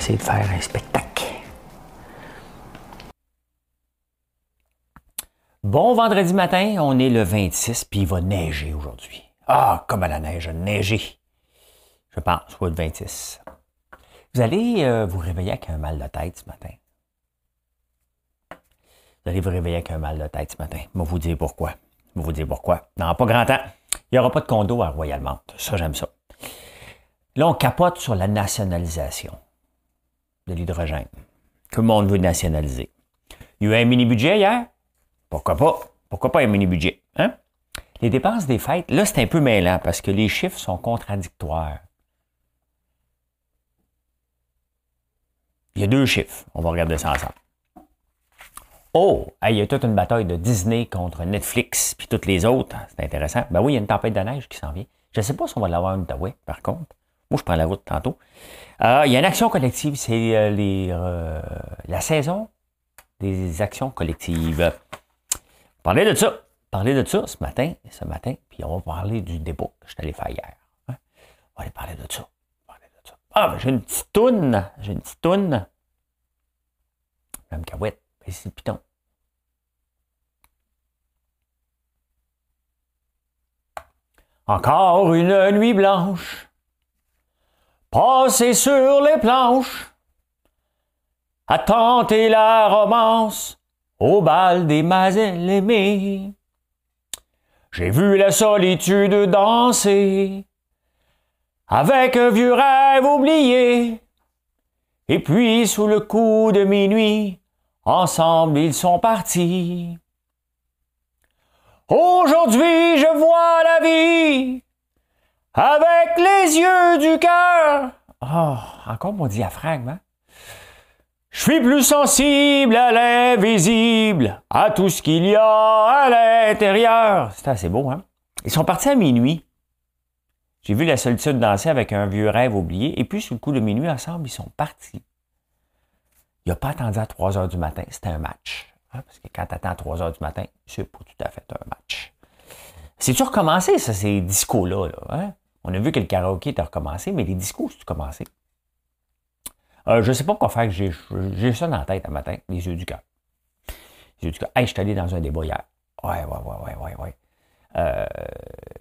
Essayer de faire un spectacle. Bon vendredi matin, on est le 26, puis il va neiger aujourd'hui. Ah, comme à la neige, neiger. Je pense, soit le 26. Vous allez euh, vous réveiller avec un mal de tête ce matin. Vous allez vous réveiller avec un mal de tête ce matin. Je vais vous dire pourquoi. Je vais vous dire pourquoi. Non, pas grand temps. Il n'y aura pas de condo à Royal Ça, j'aime ça. Là, on capote sur la nationalisation de l'hydrogène. Tout le monde veut nationaliser. Il y a eu un mini-budget hier? Pourquoi pas? Pourquoi pas un mini-budget? Hein? Les dépenses des fêtes, là, c'est un peu mêlant parce que les chiffres sont contradictoires. Il y a deux chiffres. On va regarder ça ensemble. Oh, il y a toute une bataille de Disney contre Netflix puis toutes les autres. C'est intéressant. Ben oui, il y a une tempête de neige qui s'en vient. Je ne sais pas si on va l'avoir une Outaouais, par contre. Moi, je prends la route tantôt. Euh, il y a une action collective, c'est euh, euh, la saison des actions collectives. Parler de ça. Parler de ça ce matin, ce matin, puis on va parler du débat que je suis allé faire hier. Hein. On va aller parler de ça. Ah, ben, j'ai une petite toune. J'ai une petite toune. Même cahouette. c'est le piton. Encore une nuit blanche Passez sur les planches, à tenter la romance au bal des mazelles aimées. J'ai vu la solitude danser avec un vieux rêve oublié. Et puis sous le coup de minuit, ensemble ils sont partis. Aujourd'hui je vois la vie avec les yeux du cœur. Oh, encore mon diaphragme, hein? Je suis plus sensible à l'invisible, à tout ce qu'il y a à l'intérieur. C'est assez beau, hein? Ils sont partis à minuit. J'ai vu la solitude danser avec un vieux rêve oublié, et puis, sous le coup de minuit, ensemble, ils sont partis. Il n'a pas attendu à 3 heures du matin, c'était un match. Hein? Parce que quand tu attends à 3 heures du matin, c'est pas tout à fait un match. C'est-tu recommencé, ça, ces discos-là? Là, hein? On a vu que le karaoké était recommencé, mais les discours, c'est commencé? Euh, je ne sais pas quoi faire, j'ai ça dans la tête un matin, les yeux du cœur. Les yeux du cœur. Hey, je suis allé dans un débat hier. Ouais, ouais, ouais, ouais, ouais, ouais. Euh,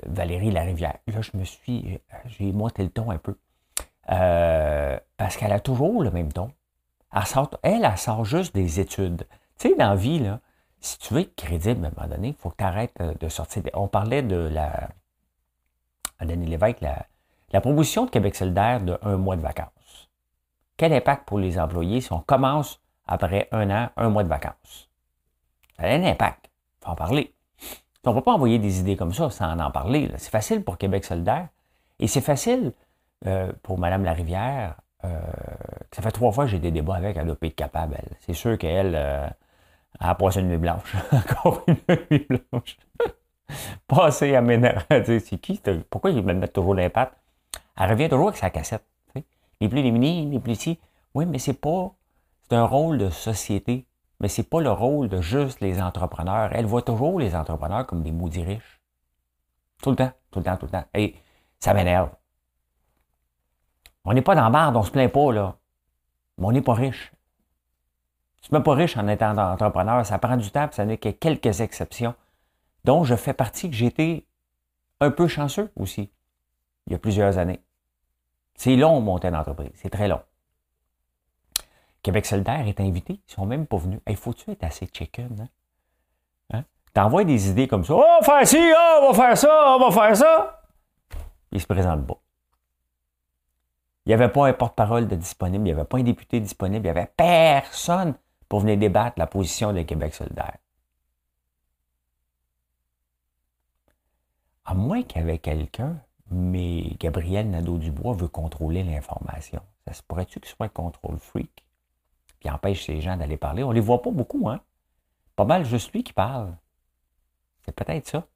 Valérie Larivière. Là, je me suis. J'ai monté le ton un peu. Euh, parce qu'elle a toujours le même ton. Elle, sort, elle, elle sort juste des études. Tu sais, dans la vie, là, si tu veux être crédible à un moment donné, il faut que tu arrêtes de sortir. On parlait de la à Denis Lévesque la, proposition de Québec solidaire de un mois de vacances. Quel impact pour les employés si on commence après un an, un mois de vacances? Ça a un impact. Il faut en parler. On ne va pas envoyer des idées comme ça sans en parler. C'est facile pour Québec solidaire et c'est facile euh, pour Mme Larivière. Euh, ça fait trois fois que j'ai des débats avec, elle doit être capable. C'est sûr qu'elle euh, a passé une nuit blanche. Encore une nuit blanche. passer à m'énerver. c'est qui? Pourquoi ils me mettent toujours l'impact? Elle revient toujours avec sa cassette. Les plus mini, les plus ici. Oui, mais c'est pas. C'est un rôle de société. Mais c'est pas le rôle de juste les entrepreneurs. Elle voit toujours les entrepreneurs comme des maudits riches. Tout le temps, tout le temps, tout le temps. Et ça m'énerve. On n'est pas dans la barre, on se plaint pas, là. Mais on n'est pas riche. Tu ne pas riche en étant entrepreneur, ça prend du temps, ça n'est que quelques exceptions dont je fais partie, que j'ai été un peu chanceux aussi, il y a plusieurs années. C'est long, monter d'entreprise, c'est très long. Québec solidaire est invité, ils sont même pas venus. Il faut-tu être assez chicken, hein? hein? T'envoies des idées comme ça, oh, on va faire ci, oh, on va faire ça, on va faire ça. Ils se présentent pas. Il n'y avait pas un porte-parole disponible, il n'y avait pas un député disponible, il n'y avait personne pour venir débattre la position de Québec solidaire. À moins avait quelqu'un mais Gabriel Nadeau-Dubois veut contrôler l'information. Ça se pourrait-tu qu'il soit un contrôle freak? Puis empêche ces gens d'aller parler. On les voit pas beaucoup, hein? Pas mal juste lui qui parle. C'est peut-être ça.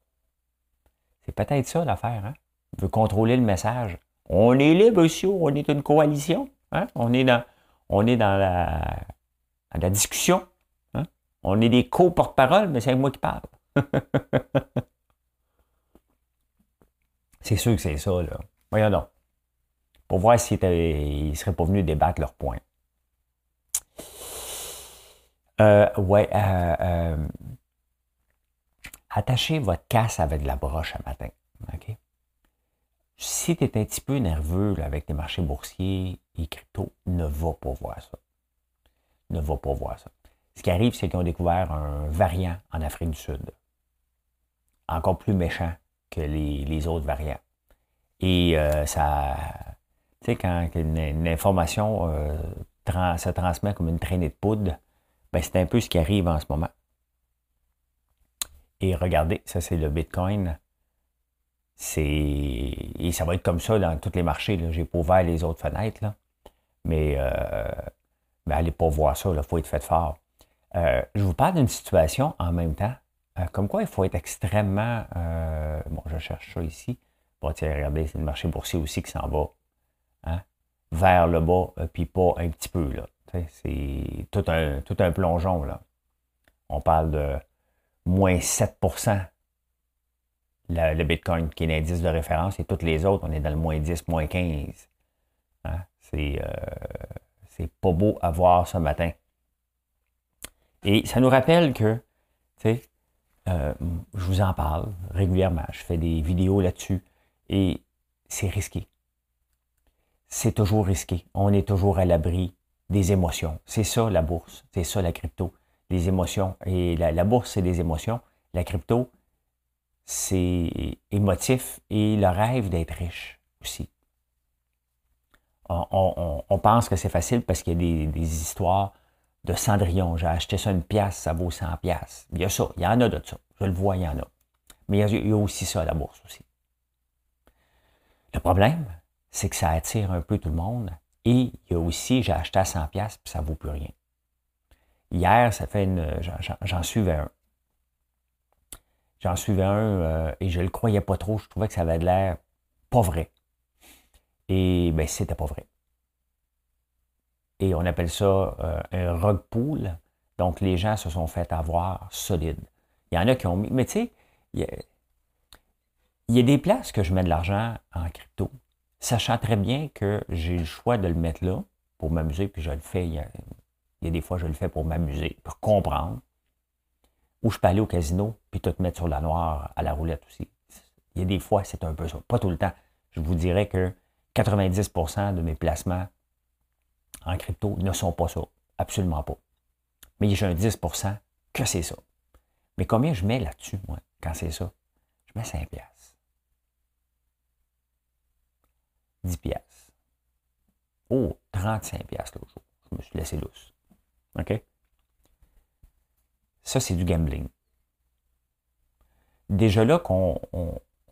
C'est peut-être ça l'affaire, hein? Il veut contrôler le message. On est libre ici, on est une coalition. Hein? On est dans, la discussion. Hein? On est des co-porte-parole, mais c'est moi qui parle. c'est sûr que c'est ça, là. Voyons donc. Pour voir s'ils ne seraient pas venus débattre leur point. Euh, ouais, euh, euh, attachez votre casse avec de la broche un matin. OK? Si tu es un petit peu nerveux avec tes marchés boursiers et crypto, ne va pas voir ça. Ne va pas voir ça. Ce qui arrive, c'est qu'ils ont découvert un variant en Afrique du Sud. Encore plus méchant les, autres variants. Et euh, ça. Tu sais, quand une, information euh, se transmet comme une traînée de poudre, ben, c'est un peu ce qui arrive en ce moment. Et regardez, ça c'est le Bitcoin. C'est. Et ça va être comme ça dans tous les marchés. Je n'ai pas ouvert les autres fenêtres. Là. Mais, euh, ben, allez pas voir ça, il faut être fait fort. Je vous parle d'une situation en même temps. Euh, comme quoi, il faut être extrêmement. Euh, bon, je cherche ça ici. Bon, tiens, regardez, c'est le marché boursier aussi qui s'en va hein, vers le bas, puis pas un petit peu. là. C'est tout un, tout un plongeon. là. On parle de moins 7 le, le Bitcoin, qui est l'indice de référence, et toutes les autres, on est dans le moins 10, moins 15. Hein? C'est, c'est pas beau à voir ce matin. Et ça nous rappelle que, tu sais, euh, je vous en parle régulièrement, je fais des vidéos là-dessus, et c'est risqué. C'est toujours risqué. On est toujours à l'abri des émotions. C'est ça la bourse, c'est ça la crypto, les émotions. Et la, bourse, c'est des émotions. La crypto, c'est émotif et le rêve d'être riche aussi. On, pense que c'est facile parce qu'il y a des histoires de Cendrillon. J'ai acheté ça une pièce, ça vaut 100 pièces. Il y a ça, il y en a de ça. Je le vois, il y en a. Mais il y a, aussi ça à la bourse aussi. Le problème, c'est que ça attire un peu tout le monde. Et il y a aussi, j'ai acheté à 100 pièces puis ça vaut plus rien. Hier, ça fait une, j'en suivais un. J'en suivais un euh, et je le croyais pas trop. Je trouvais que ça avait de l'air pas vrai. Et ben, c'était pas vrai et on appelle ça euh, un rug pool. Donc, les gens se sont fait avoir solide. Il y en a qui ont mis. Mais tu sais, il y, a, des places que je mets de l'argent en crypto, sachant très bien que j'ai le choix de le mettre là pour m'amuser, puis je le fais. Il y, a, des fois, je le fais pour m'amuser, pour comprendre. Ou je peux aller au casino, puis tout mettre sur la noire à la roulette aussi. Il y a des fois, c'est un peu ça. Pas tout le temps. Je vous dirais que 90% de mes placements en crypto ne sont pas ça. Absolument pas. Mais j'ai un 10% que c'est ça. Mais combien je mets là-dessus, moi, quand c'est ça? Je mets 5 piastres. 10 piastres. Oh, 35 piastres l'autre jour. Je me suis laissé lousse. OK? Ça, c'est du gambling. Déjà là qu'on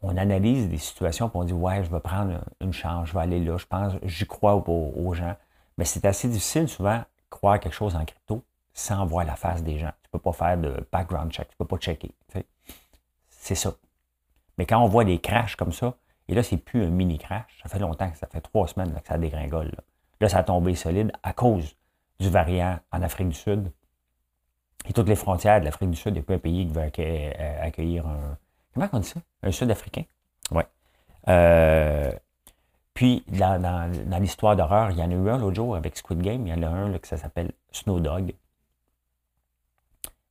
analyse des situations, et on dit, ouais, je vais prendre une chance, je vais aller là, je pense, j'y crois aux gens. Mais c'est assez difficile souvent croire quelque chose en crypto sans voir la face des gens. Tu ne peux pas faire de background check, tu ne peux pas checker. C'est ça. Mais quand on voit des crashs comme ça, et là, c'est plus un mini crash, ça fait longtemps que ça fait trois semaines que ça dégringole. Là. ça a tombé solide à cause du variant en Afrique du Sud. Et toutes les frontières de l'Afrique du Sud, il n'y a pas un pays qui veut euh, accueillir un. Comment on dit ça? Un Sud-Africain? Oui. Euh, puis, dans, l'histoire d'horreur, il y en a eu un l'autre jour avec Squid Game. Il y en a un là, que ça s'appelle Snow Dog.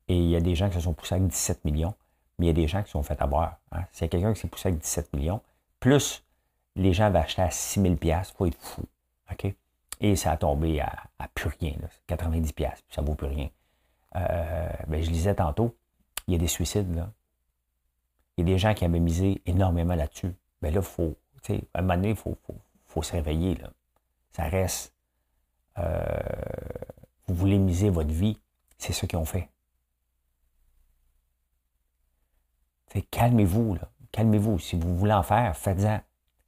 Et il y a des gens qui se sont poussés avec 17 millions, mais il y a des gens qui se sont fait avoir. Hein. S'il y a quelqu'un qui s'est poussé avec 17 millions, plus les gens avaient acheté à 6 000 il faut être fou. Et ça a tombé à, plus rien, 90 puis ça vaut plus rien. Euh, ben, je lisais tantôt, il y a des suicides. Là. Il y a des gens qui avaient misé énormément là-dessus. Ben là, il faut à un moment donné, il faut, faut, se réveiller. Là. Ça reste. Euh, vous voulez miser votre vie, c'est ce qu'ils ont fait. Calmez-vous. Calmez-vous. Si vous voulez en faire, faites-en.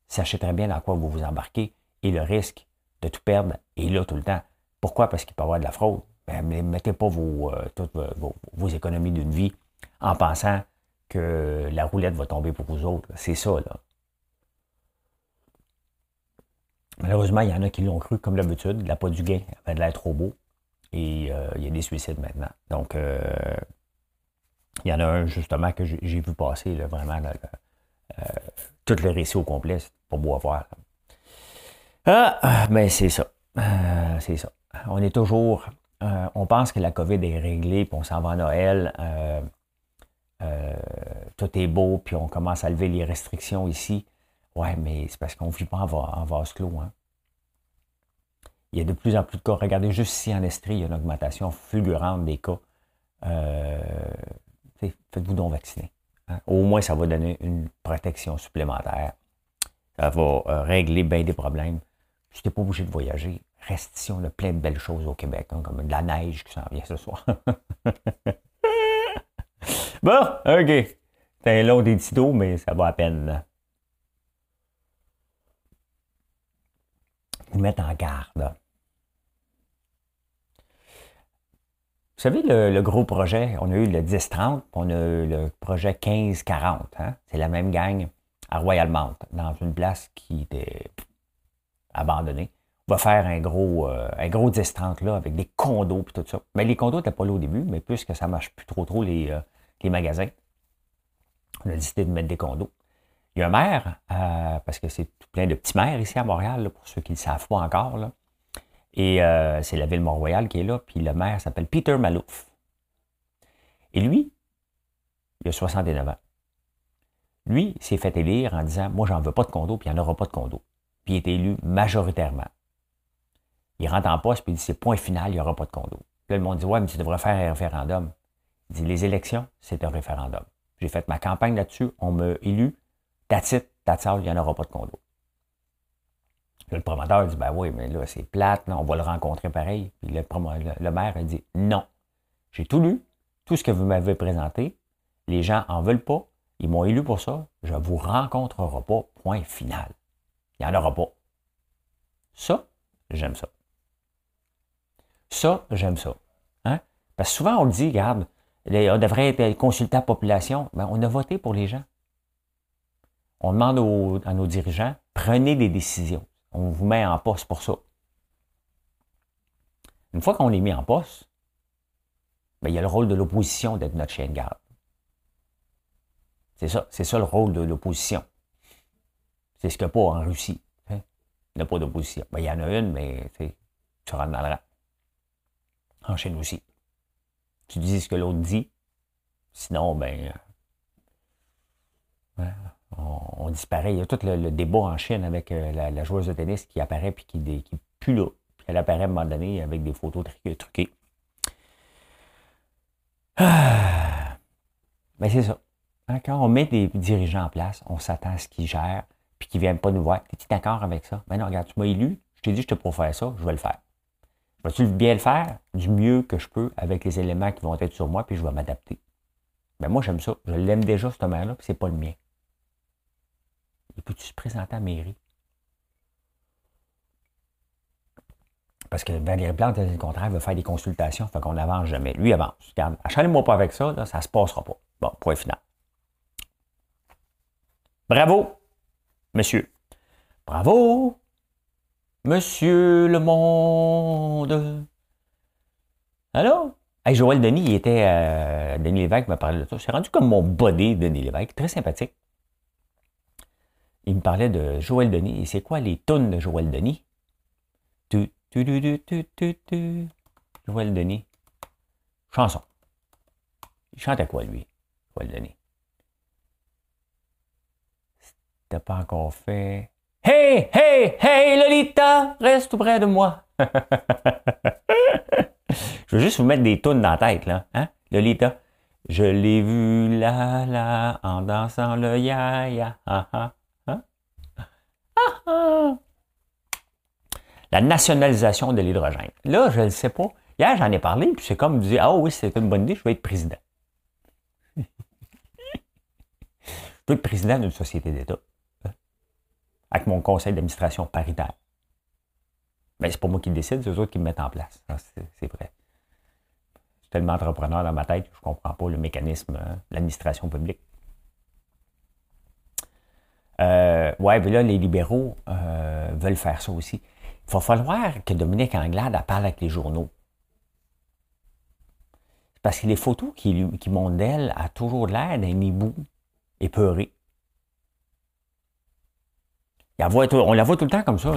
Sachez très bien dans quoi vous vous embarquez et le risque de tout perdre est là tout le temps. Pourquoi? Parce qu'il peut y avoir de la fraude. Ben, ne mettez pas vos, euh, toutes vos, vos économies d'une vie en pensant que la roulette va tomber pour vous autres. C'est ça, là. Malheureusement, il y en a qui l'ont cru comme d'habitude. La pas du gain avait de l'air trop beau. Et euh, il y a des suicides maintenant. Donc, euh, il y en a un justement que j'ai vu passer, vraiment, euh, tout le récit au complet. C'est pas beau à voir. Ah, mais c'est ça. c'est ça. On est toujours. on pense que la COVID est réglée, puis on s'en va à Noël. tout est beau, puis on commence à lever les restrictions ici. Ouais, mais c'est parce qu'on ne vit pas en, vase clos. Hein. Il y a de plus en plus de cas. Regardez juste ici en Estrie, il y a une augmentation fulgurante des cas. Euh, faites-vous donc vacciner. Hein. Au moins, ça va donner une protection supplémentaire. Ça va euh, régler bien des problèmes. Si tu n'es pas obligé de voyager, reste ici. On a plein de belles choses au Québec, hein, comme de la neige qui s'en vient ce soir. bon, OK. C'est un long des mais ça va à peine. Vous mettre en garde. Vous savez, le, gros projet, on a eu le 10-30, on a eu le projet 15-40. Hein? C'est la même gang à Royal Mount, dans une place qui était abandonnée. On va faire un gros, euh, un gros 10-30 là, avec des condos et tout ça. Mais les condos n'étaient pas là au début, mais puisque ça ne marche plus trop trop les, euh, les magasins, on a décidé de mettre des condos. Il y a un maire, euh, parce que c'est plein de petits maires ici à Montréal, pour ceux qui ne le savent pas encore. Et euh, c'est la ville Mont-Royal qui est là, puis le maire s'appelle Peter Malouf. Et lui, il a 69 ans. Lui, s'est fait élire en disant Moi, j'en veux pas de condo, puis il n'y en aura pas de condo. Puis il est élu majoritairement. Il rentre en poste, puis il dit C'est point final, il n'y aura pas de condo. Puis là, le monde dit Ouais, mais tu devrais faire un référendum. Il dit Les élections, c'est un référendum. J'ai fait ma campagne là-dessus, on m'a élu, That's it, il n'y en aura pas de condo. le promoteur dit, ben oui, mais là, c'est plate, on va le rencontrer pareil. Puis le, maire a dit, non, j'ai tout lu, tout ce que vous m'avez présenté, les gens en veulent pas, ils m'ont élu pour ça, je ne vous rencontrerai pas, point final. Il n'y en aura pas. Ça, j'aime ça. Ça, j'aime ça. Hein? Parce que souvent, on dit, regarde, on devrait être consultant population. Ben, on a voté pour les gens on demande à nos dirigeants, prenez des décisions. On vous met en poste pour ça. Une fois qu'on est mis en poste, ben, il y a le rôle de l'opposition d'être notre chien de garde. C'est ça, c'est ça le rôle de l'opposition. C'est ce qu'il n'y a pas en Russie. Hein. Il n'y a pas d'opposition. Ben, il y en a une, mais tu rentres dans le rang. En Chine aussi. Tu dis ce que l'autre dit. Sinon, ben. Euh, on, disparaît. Il y a tout le, débat en Chine avec euh, la, joueuse de tennis qui apparaît puis qui, n'est plus là. elle apparaît à un moment donné avec des photos truquées. Ah. Mais c'est ça. Hein, quand on met des dirigeants en place, on s'attend à ce qu'ils gèrent puis qu'ils ne viennent pas nous voir. Es-tu d'accord avec ça? Ben non, regarde, tu m'as élu, je t'ai dit je te pour ça, je vais le faire. Vas-tu bien le faire? Du mieux que je peux avec les éléments qui vont être sur moi, puis je vais m'adapter. Ben moi, j'aime ça. Je l'aime déjà, ce maire-là, puis c'est pas le mien. Il peut-tu se présenter à mairie? Parce que Valérie Plante, le contraire, veut faire des consultations, fait qu'on n'avance jamais. Lui avance. Regarde, achalez-moi pas avec ça, là, ça se passera pas. Bon, point final. Bravo, monsieur. Bravo, monsieur le monde. Allô? Joël Denis, il était. Euh, Denis Lévesque m'a parlé de ça. C'est rendu comme mon body, Denis Lévesque. Très sympathique il me parlait de Joël Denis. Et c'est quoi les tonnes de Joël Denis? Tu, tu, tu, tu, tu, tu, Joël Denis. Chanson. Il chantait quoi, lui, Joël Denis? C'était pas encore fait. Hey, hey, hey, Lolita, reste tout près de moi. Je veux juste vous mettre des tonnes dans la tête, là. Hein? Lolita? Je l'ai vu là, là, en dansant le ya, ya, ha, ha. La nationalisation de l'hydrogène. Là, je ne sais pas. Hier, j'en ai parlé, puis c'est comme dire Ah oui, c'est une bonne idée, je vais être président. je peux être président d'une société d'État. avec mon conseil d'administration paritaire. Mais c'est pas moi qui le décide, c'est eux autres qui me mettent en place. C'est vrai. Je suis tellement entrepreneur dans ma tête que je ne comprends pas le mécanisme hein, de l'administration publique. Euh, ouais, mais là, les libéraux euh, veulent faire ça aussi. Il va falloir que Dominique Anglade parle avec les journaux. Parce que les photos qui, qui montrent d'elle a toujours l'air d'un hibou épeuré. on la voit tout le temps comme ça.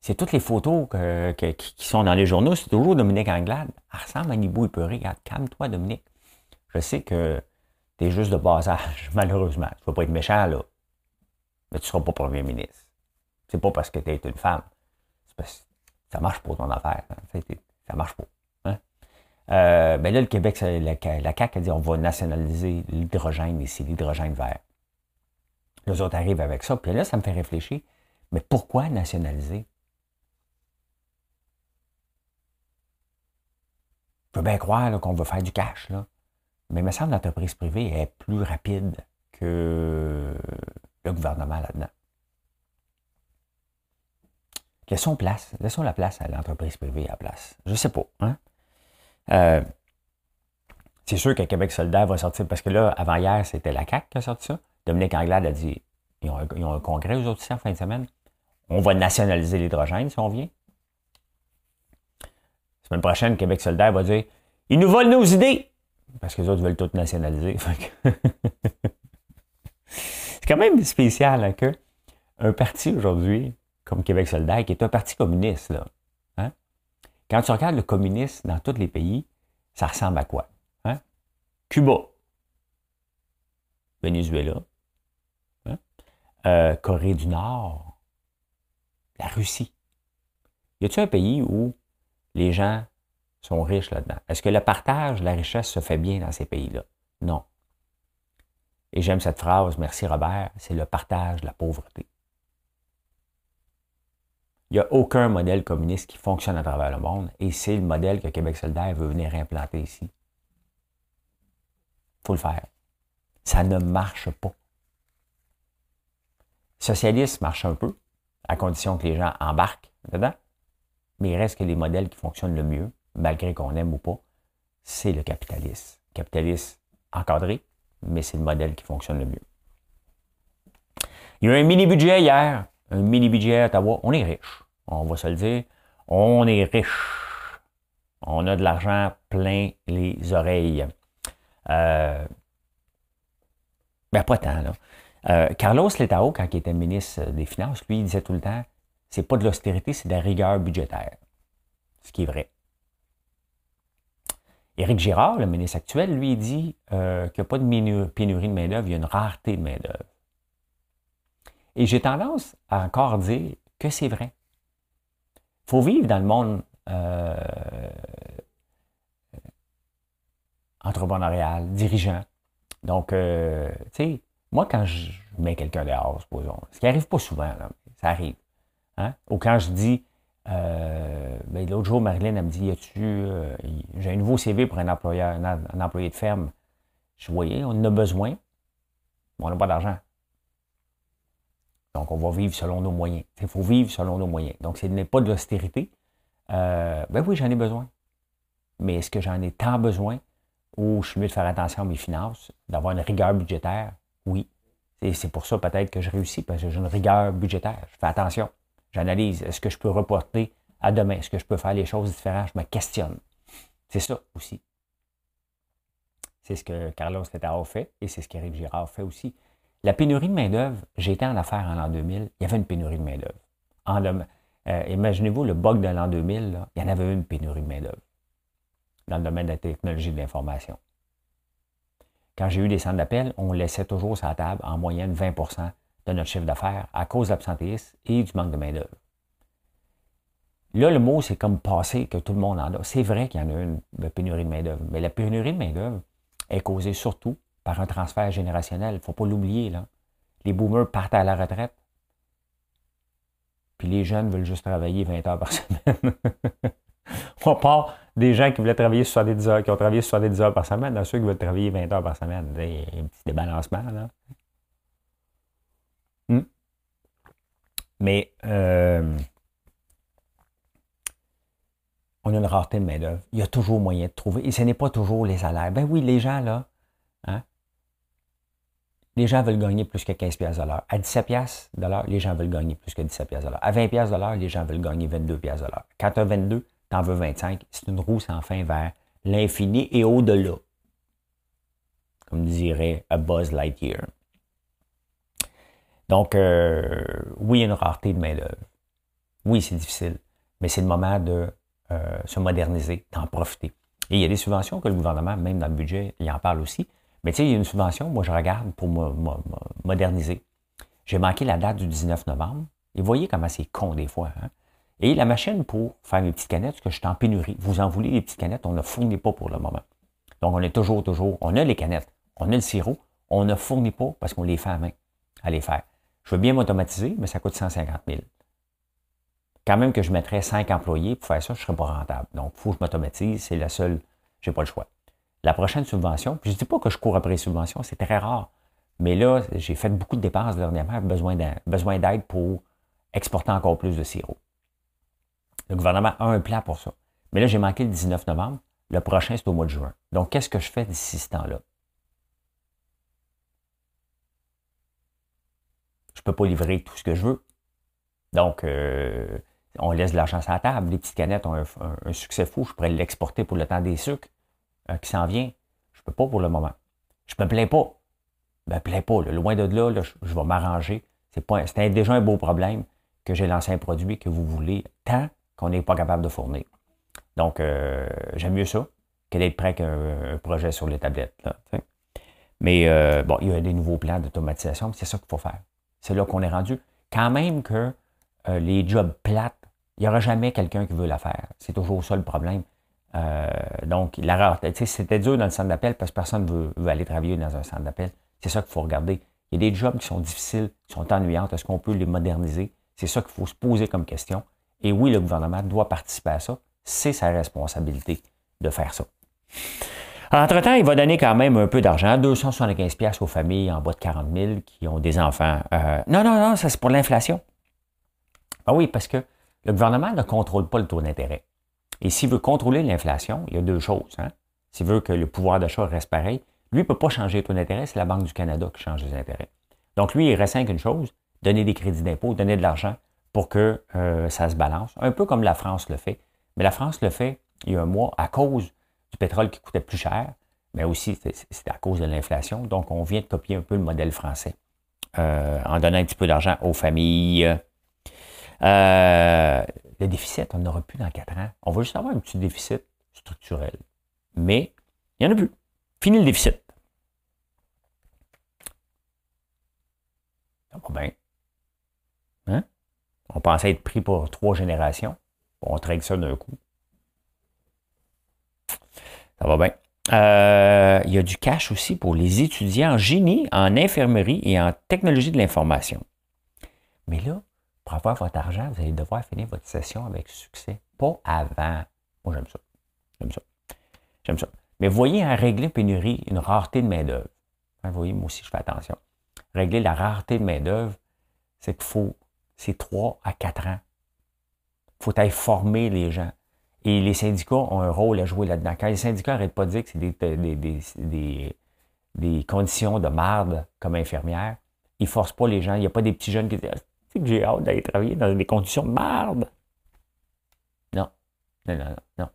C'est toutes les photos qui sont dans les journaux, c'est toujours Dominique Anglade. Elle ressemble à un hibou épeuré. Calme-toi, Dominique. Je sais que tu es juste de passage, malheureusement. Tu ne vas pas être méchant, là. Mais tu ne seras pas premier ministre. C'est pas parce que tu es une femme. C'est parce que ça marche pas ton affaire. Hein. Ça marche pas. Hein. Euh, ben là, le Québec, la, la CAQ a dit on va nationaliser l'hydrogène ici, l'hydrogène vert. Les autres arrivent avec ça. Puis là, ça me fait réfléchir. Mais pourquoi nationaliser? Je peux bien croire qu'on veut faire du cash, là. Mais il me semble que l'entreprise privée est plus rapide que le gouvernement là-dedans. Laissons place, laissons la place à l'entreprise privée à la place. Je ne sais pas. Hein? Euh, c'est sûr que Québec solidaire va sortir, parce que là, avant hier, c'était la CAQ qui a sorti ça. Dominique Anglade a dit, ils ont, un congrès aux autres ici en fin de semaine. On va nationaliser l'hydrogène si on vient. La semaine prochaine, Québec solidaire va dire, ils nous volent nos idées. Parce que les autres veulent tout nationaliser. c'est quand même spécial hein, que un parti aujourd'hui comme Québec solidaire, qui est un parti communiste, là. Hein? Quand tu regardes le communisme dans tous les pays, ça ressemble à quoi? Hein? Cuba, Venezuela, hein? euh, Corée du Nord, la Russie. Y a-t-il un pays où les gens sont riches là-dedans? Est-ce que le partage de la richesse se fait bien dans ces pays-là? Non. Et j'aime cette phrase, merci Robert, c'est le partage de la pauvreté. Il n'y a aucun modèle communiste qui fonctionne à travers le monde et c'est le modèle que Québec solidaire veut venir implanter ici. Il faut le faire. Ça ne marche pas. Socialisme marche un peu, à condition que les gens embarquent dedans, mais il reste que les modèles qui fonctionnent le mieux, malgré qu'on aime ou pas, c'est le capitalisme. Capitaliste encadré, mais c'est le modèle qui fonctionne le mieux. Il y a eu un mini-budget hier un mini-budget à Ottawa, on est riche. On va se le dire. On est riche. On a de l'argent plein les oreilles. Euh, ben, pas tant, là. Euh, Carlos Letao, quand il était ministre des Finances, lui, il disait tout le temps c'est pas de l'austérité, c'est de la rigueur budgétaire. Ce qui est vrai. Éric Girard, le ministre actuel, lui, dit euh, qu'il n'y a pas de pénurie de main-d'œuvre, il y a une rareté de main-d'œuvre. Et j'ai tendance à encore dire que c'est vrai. Il faut vivre dans le monde euh, entrepreneurial, dirigeant. Donc, euh, tu sais, moi, quand je mets quelqu'un dehors, ce qui n'arrive pas souvent, ça arrive. Hein? Ou quand je dis, euh, ben, l'autre jour, Marilyn, elle me dit, tu j'ai un nouveau CV pour un employeur, un, employé de ferme. Je voyais, on en a besoin, mais on n'a pas d'argent. Donc, on va vivre selon nos moyens. Il faut vivre selon nos moyens. Donc, ce n'est pas de l'austérité. Euh, ben oui, j'en ai besoin. Mais est-ce que j'en ai tant besoin ou je suis mieux de faire attention à mes finances, d'avoir une rigueur budgétaire? Oui. C'est pour ça peut-être que je réussis, parce que j'ai une rigueur budgétaire. Je fais attention. J'analyse. Est-ce que je peux reporter à demain? Est-ce que je peux faire les choses différentes? Je me questionne. C'est ça aussi. C'est ce que Carlos Letao fait et c'est ce qu'Éric Girard fait aussi. La pénurie de main-d'œuvre, j'étais en affaires en l'an 2000, il y avait une pénurie de main-d'œuvre. Euh, imaginez-vous le bug de l'an 2000, il y en avait une pénurie de main-d'œuvre dans le domaine de la technologie de l'information. Quand j'ai eu des centres d'appel, on laissait toujours la table en moyenne 20 de notre chiffre d'affaires à cause de l'absentéisme et du manque de main-d'œuvre. Là, le mot, c'est comme passé que tout le monde en a. C'est vrai qu'il y en a une pénurie de main-d'œuvre, mais la pénurie de main-d'œuvre est causée surtout par un transfert générationnel. Il ne faut pas l'oublier. Là. Les boomers partent à la retraite. Puis les jeunes veulent juste travailler 20 heures par semaine. On part des gens qui voulaient travailler 70 heures, qui ont travaillé 70 heures par semaine, à ceux qui veulent travailler 20 heures par semaine. A un petit débalancement. Là. Mais euh, on a une rareté de main-d'œuvre. Il y a toujours moyen de trouver. Et ce n'est pas toujours les salaires. Ben oui, les gens, là, hein, les gens veulent gagner plus que 15 pièces l'heure. À 17 pièces les gens veulent gagner plus que 17 pièces. À 20 pièces les gens veulent gagner 22 pièces l'heure. Quand tu as 22, tu en veux 25. C'est une roue sans fin vers l'infini et au-delà. Comme dirait a Buzz Lightyear. Donc, euh, oui, il y a une rareté de main-d'œuvre. Oui, c'est difficile. Mais c'est le moment de euh, se moderniser, d'en profiter. Et il y a des subventions que le gouvernement, même dans le budget, il en parle aussi. Mais tu sais, il y a une subvention, moi je regarde pour me, moderniser. J'ai manqué la date du 19 novembre. Et voyez comment c'est con des fois. Hein? Et la machine pour faire mes petites canettes, parce que je suis en pénurie. Vous en voulez les petites canettes, on ne fournit pas pour le moment. Donc on est toujours, toujours, on a les canettes, on a le sirop, on ne fournit pas parce qu'on les fait à main à les faire. Je veux bien m'automatiser, mais ça coûte 150 000 quand même que je mettrais cinq employés pour faire ça, je ne serais pas rentable. Donc, il faut que je m'automatise, c'est la seule, je n'ai pas le choix. La prochaine subvention, puis je ne dis pas que je cours après les subventions, c'est très rare. Mais là, j'ai fait beaucoup de dépenses dernièrement, besoin d'aide pour exporter encore plus de sirop. Le gouvernement a un plan pour ça. Mais là, j'ai manqué le 19 novembre. Le prochain, c'est au mois de juin. Donc, qu'est-ce que je fais d'ici ce temps-là? Je ne peux pas livrer tout ce que je veux. Donc, euh, on laisse de l'argent sur la table. Les petites canettes ont un, succès fou. Je pourrais l'exporter pour le temps des sucres euh, qui s'en vient. Je ne peux pas pour le moment. Je ne me plains pas. Je me plains pas. Loin de là, je, vais m'arranger. C'est déjà un beau problème que j'ai lancé un produit que vous voulez tant qu'on n'est pas capable de fournir. Donc, euh, j'aime mieux ça que d'être prêt qu'un projet sur les tablettes. Mais bon, il y a des nouveaux plans d'automatisation, c'est ça qu'il faut faire. C'est là qu'on est rendu. Quand même que les jobs plates il n'y aura jamais quelqu'un qui veut la faire. C'est toujours ça le problème. Euh, donc, la rareté, c'était dur dans le centre d'appel parce que personne ne veut, aller travailler dans un centre d'appel. C'est ça qu'il faut regarder. Il y a des jobs qui sont difficiles, qui sont ennuyants. Est-ce qu'on peut les moderniser? C'est ça qu'il faut se poser comme question. Et oui, le gouvernement doit participer à ça. C'est sa responsabilité de faire ça. Entre-temps, il va donner quand même un peu d'argent, 275 aux familles en bas de 40 000 qui ont des enfants. Euh, non, non, non, ça c'est pour l'inflation. Ah oui, parce que le gouvernement ne contrôle pas le taux d'intérêt. Et s'il veut contrôler l'inflation, il y a deux choses. Hein. S'il veut que le pouvoir d'achat reste pareil, lui ne peut pas changer le taux d'intérêt, c'est la Banque du Canada qui change les intérêts. Donc lui, il reste qu'une chose, donner des crédits d'impôt, donner de l'argent pour que euh, ça se balance, un peu comme la France le fait. Mais la France le fait il y a un mois à cause du pétrole qui coûtait plus cher, mais aussi c'est à cause de l'inflation. Donc on vient de copier un peu le modèle français euh, en donnant un petit peu d'argent aux familles. Euh, le déficit, on n'aura plus dans quatre ans. On va juste avoir un petit déficit structurel. Mais il n'y en a plus. Fini le déficit. Ça va bien. Hein? On pensait être pris pour trois générations. On traite ça d'un coup. Ça va bien. Euh, il y a du cash aussi pour les étudiants en génie, en infirmerie et en technologie de l'information. Mais là, pour avoir votre argent, vous allez devoir finir votre session avec succès. Pas avant. Moi, j'aime ça. J'aime ça. J'aime ça. Mais voyez, à régler pénurie, une rareté de main-d'œuvre. Hein, vous voyez, moi aussi, je fais attention. Régler la rareté de main-d'œuvre, c'est qu'il faut, c'est 3 à 4 ans. Il faut aller former les gens. Et les syndicats ont un rôle à jouer là-dedans. Quand les syndicats n'arrêtent pas de dire que c'est des, des, des, conditions de marde comme infirmière, ils ne forcent pas les gens. Il n'y a pas des petits jeunes qui disent c'est que j'ai hâte d'aller travailler dans des conditions de merde. Non. Non, non, non,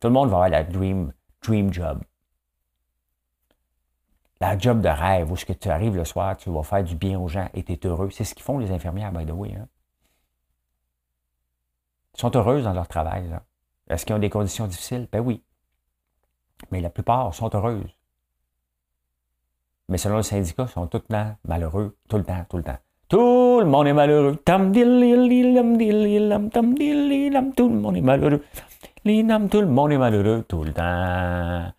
Tout le monde va avoir la dream, dream job. La job de rêve où ce que tu arrives le soir, tu vas faire du bien aux gens et tu es heureux. C'est ce qu'ils font les infirmières, by the way. Hein. Ils sont heureuses dans leur travail. Est-ce qu'ils ont des conditions difficiles? Ben oui. Mais la plupart sont heureuses. Mais selon le syndicat, ils sont tout le temps malheureux, tout le temps, tout le temps. Tout le monde est malheureux. Tout le monde est malheureux. tout le monde est malheureux tout le temps.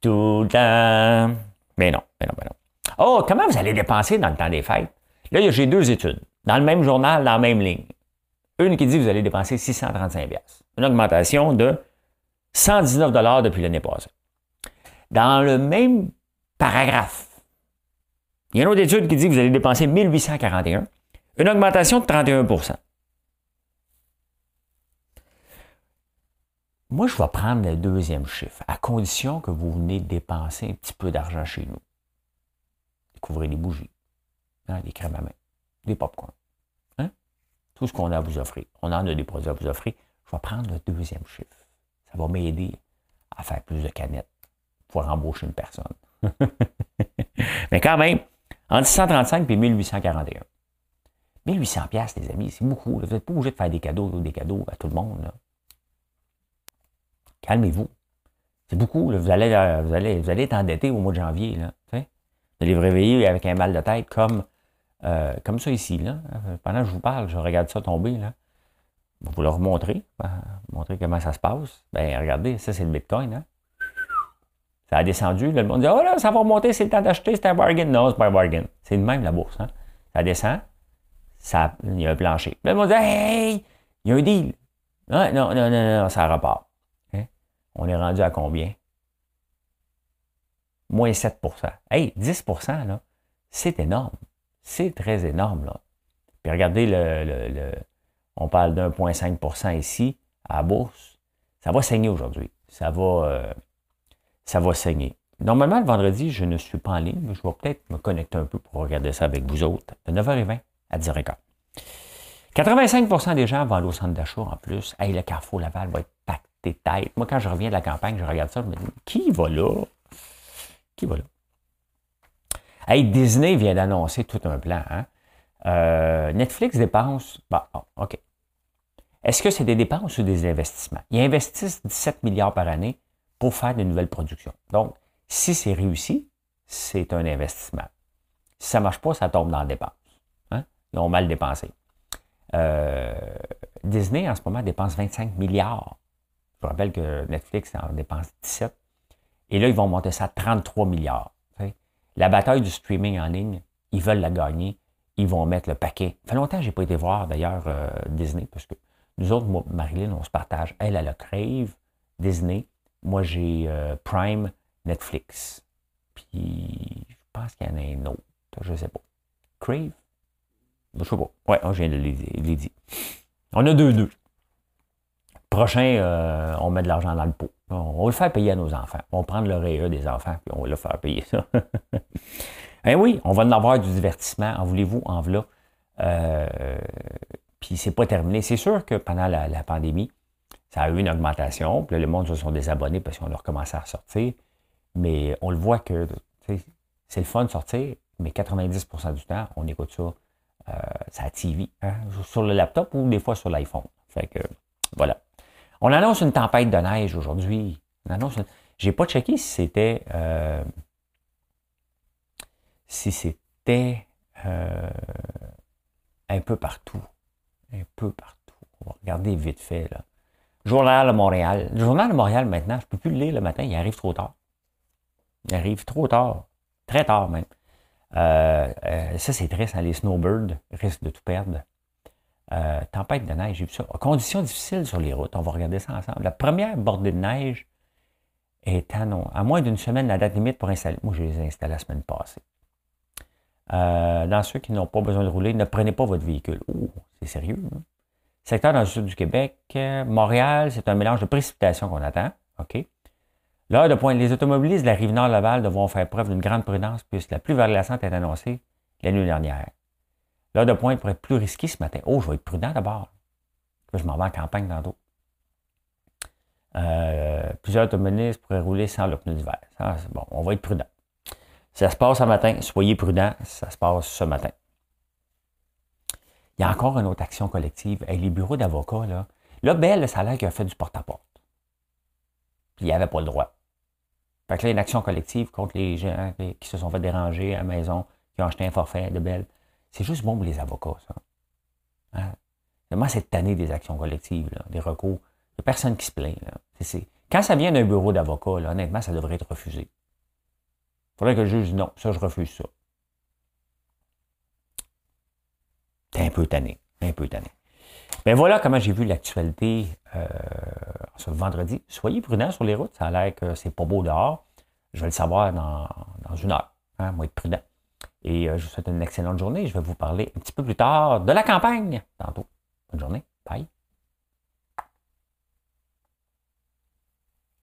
Tout le temps. Mais non, mais non, mais non. Oh, comment vous allez dépenser dans le temps des fêtes? Là, j'ai deux études. Dans le même journal, dans la même ligne. Une qui dit que vous allez dépenser 635 Une augmentation de 119 depuis l'année passée. Dans le même paragraphe, il y a une autre étude qui dit que vous allez dépenser 1841. Une augmentation de 31% Moi, je vais prendre le deuxième chiffre, à condition que vous venez dépenser un petit peu d'argent chez nous. Découvrez des bougies, hein, des crèmes à main, des popcorn. Tout ce qu'on a à vous offrir. On en a des produits à vous offrir. Je vais prendre le deuxième chiffre. Ça va m'aider à faire plus de canettes pour embaucher une personne. Mais quand même, entre 635 et 1841. 1800 pièces les amis, c'est beaucoup. Vous n'êtes pas obligé de faire des cadeaux des cadeaux à tout le monde. Calmez-vous. C'est beaucoup. Vous, allez, euh, vous, allez, vous allez être endetté au mois de janvier. Vous allez vous réveiller avec un mal de tête comme, euh, comme ça ici. Là. Pendant que je vous parle, je regarde ça tomber. Là. Vous leur montrer, euh, montrer comment ça se passe. Ben regardez, ça c'est le Bitcoin. Hein? Ça a descendu. le monde dit Oh là, ça va remonter, c'est le temps d'acheter, c'est un bargain. Non, c'est pas un bargain. C'est le même la bourse. Hein? Ça descend, ça, il y a un plancher. le monde dit Hey, il y a un deal. Non, non, non, non, non ça repart. On est rendu à combien? Moins 7% Hey, 10% là, c'est énorme. C'est très énorme, là. Puis regardez, le, on parle d'1,5 ici, à la bourse. Ça va saigner aujourd'hui. Ça va, euh, ça va saigner. Normalement, le vendredi, je ne suis pas en ligne, mais je vais peut-être me connecter un peu pour regarder ça avec vous autres, de 9h20 à 10h15. 85% des gens vont aller au centre d'achat en plus. Hey, le Carrefour Laval va être pacté têtes. Moi, quand je reviens de la campagne, je regarde ça, je me dis, qui va là? Qui va là? Hey, Disney vient d'annoncer tout un plan. Hein? Euh, Netflix dépense. Bah, OK. Est-ce que c'est des dépenses ou des investissements? Ils investissent 17 milliards par année pour faire de nouvelles productions. Donc, si c'est réussi, c'est un investissement. Si ça ne marche pas, ça tombe dans la dépense. Hein? Ils ont mal dépensé. Euh, Disney, en ce moment, dépense 25 milliards je rappelle que Netflix en dépense 17. Et là, ils vont monter ça à 33 milliards. La bataille du streaming en ligne, ils veulent la gagner. Ils vont mettre le paquet. Ça fait longtemps que je n'ai pas été voir d'ailleurs euh, Disney, parce que nous autres, moi, Marilyn, on se partage. Elle, elle a Crave, Disney. Moi, j'ai euh, Prime, Netflix. Puis, je pense qu'il y en a un autre. Je sais pas. Crave? Je ne sais pas. Ouais, je viens de le dire. On a deux, deux. Prochain, euh, on met de l'argent dans le pot. On va le faire payer à nos enfants. On va prendre le REA des enfants, puis on va le faire payer ça. eh oui, on va en avoir du divertissement. En voulez-vous, en voilà. Euh, puis c'est pas terminé. C'est sûr que pendant la, pandémie, ça a eu une augmentation. Puis là, le monde se sont désabonnés parce qu'on a recommencé à ressortir. Mais on le voit que c'est le fun de sortir, mais 90% du temps, on écoute ça, euh, ça TV, hein, sur le laptop ou des fois sur l'iPhone. Fait que voilà. On annonce une tempête de neige aujourd'hui. Je n'ai pas checké si c'était euh, si c'était euh, un peu partout. Un peu partout. On va regarder vite fait. Là. Journal de Montréal. Le journal de Montréal, maintenant, je ne peux plus le lire le matin, il arrive trop tard. Il arrive trop tard. Très tard même. Euh, ça, c'est triste, hein, les snowbirds risquent de tout perdre. Euh, tempête de neige, j'ai vu ça. Conditions difficiles sur les routes. On va regarder ça ensemble. La première bordée de neige est à, à moins d'une semaine la date limite pour installer. Moi, je les ai installés la semaine passée. Euh, dans ceux qui n'ont pas besoin de rouler, ne prenez pas votre véhicule. Oh, c'est sérieux. Hein? Secteur dans le sud du Québec, Montréal, c'est un mélange de précipitations qu'on attend. OK? L'heure de pointe, les automobilistes de la rive nord-Laval devront faire preuve d'une grande prudence puisque la pluie verglaçante est annoncée la nuit dernière. L'heure de pointe pourrait être plus risquée ce matin. Oh, je vais être prudent d'abord. Je m'en vais en campagne dans d'autres. Euh, plusieurs automobilistes pourraient rouler sans le pneu d'hiver. Bon, on va être prudent. Ça se passe ce matin, soyez prudent, ça se passe ce matin. Il y a encore une autre action collective. les bureaux d'avocats, là. Là, Belle, ça a l'air qu'il a fait du porte-à-porte. Puis il n'avait pas le droit. Fait que là, une action collective contre les gens qui se sont fait déranger à la maison, qui ont acheté un forfait de Belle. C'est juste bon pour les avocats, ça. Hein? Vraiment, cette année des actions collectives, des recours, il n'y a personne qui se plaint. Quand ça vient d'un bureau d'avocat, honnêtement, ça devrait être refusé. Il faudrait que le juge dise non, ça, je refuse ça. T'es un peu tanné. Un peu tanné. Mais voilà comment j'ai vu l'actualité euh, ce vendredi. Soyez prudents sur les routes. Ça a l'air que c'est pas beau dehors. Je vais le savoir dans, une heure. Hein, moi, être prudent. Et je vous souhaite une excellente journée. Je vais vous parler un petit peu plus tard de la campagne. Tantôt. Bonne journée. Bye.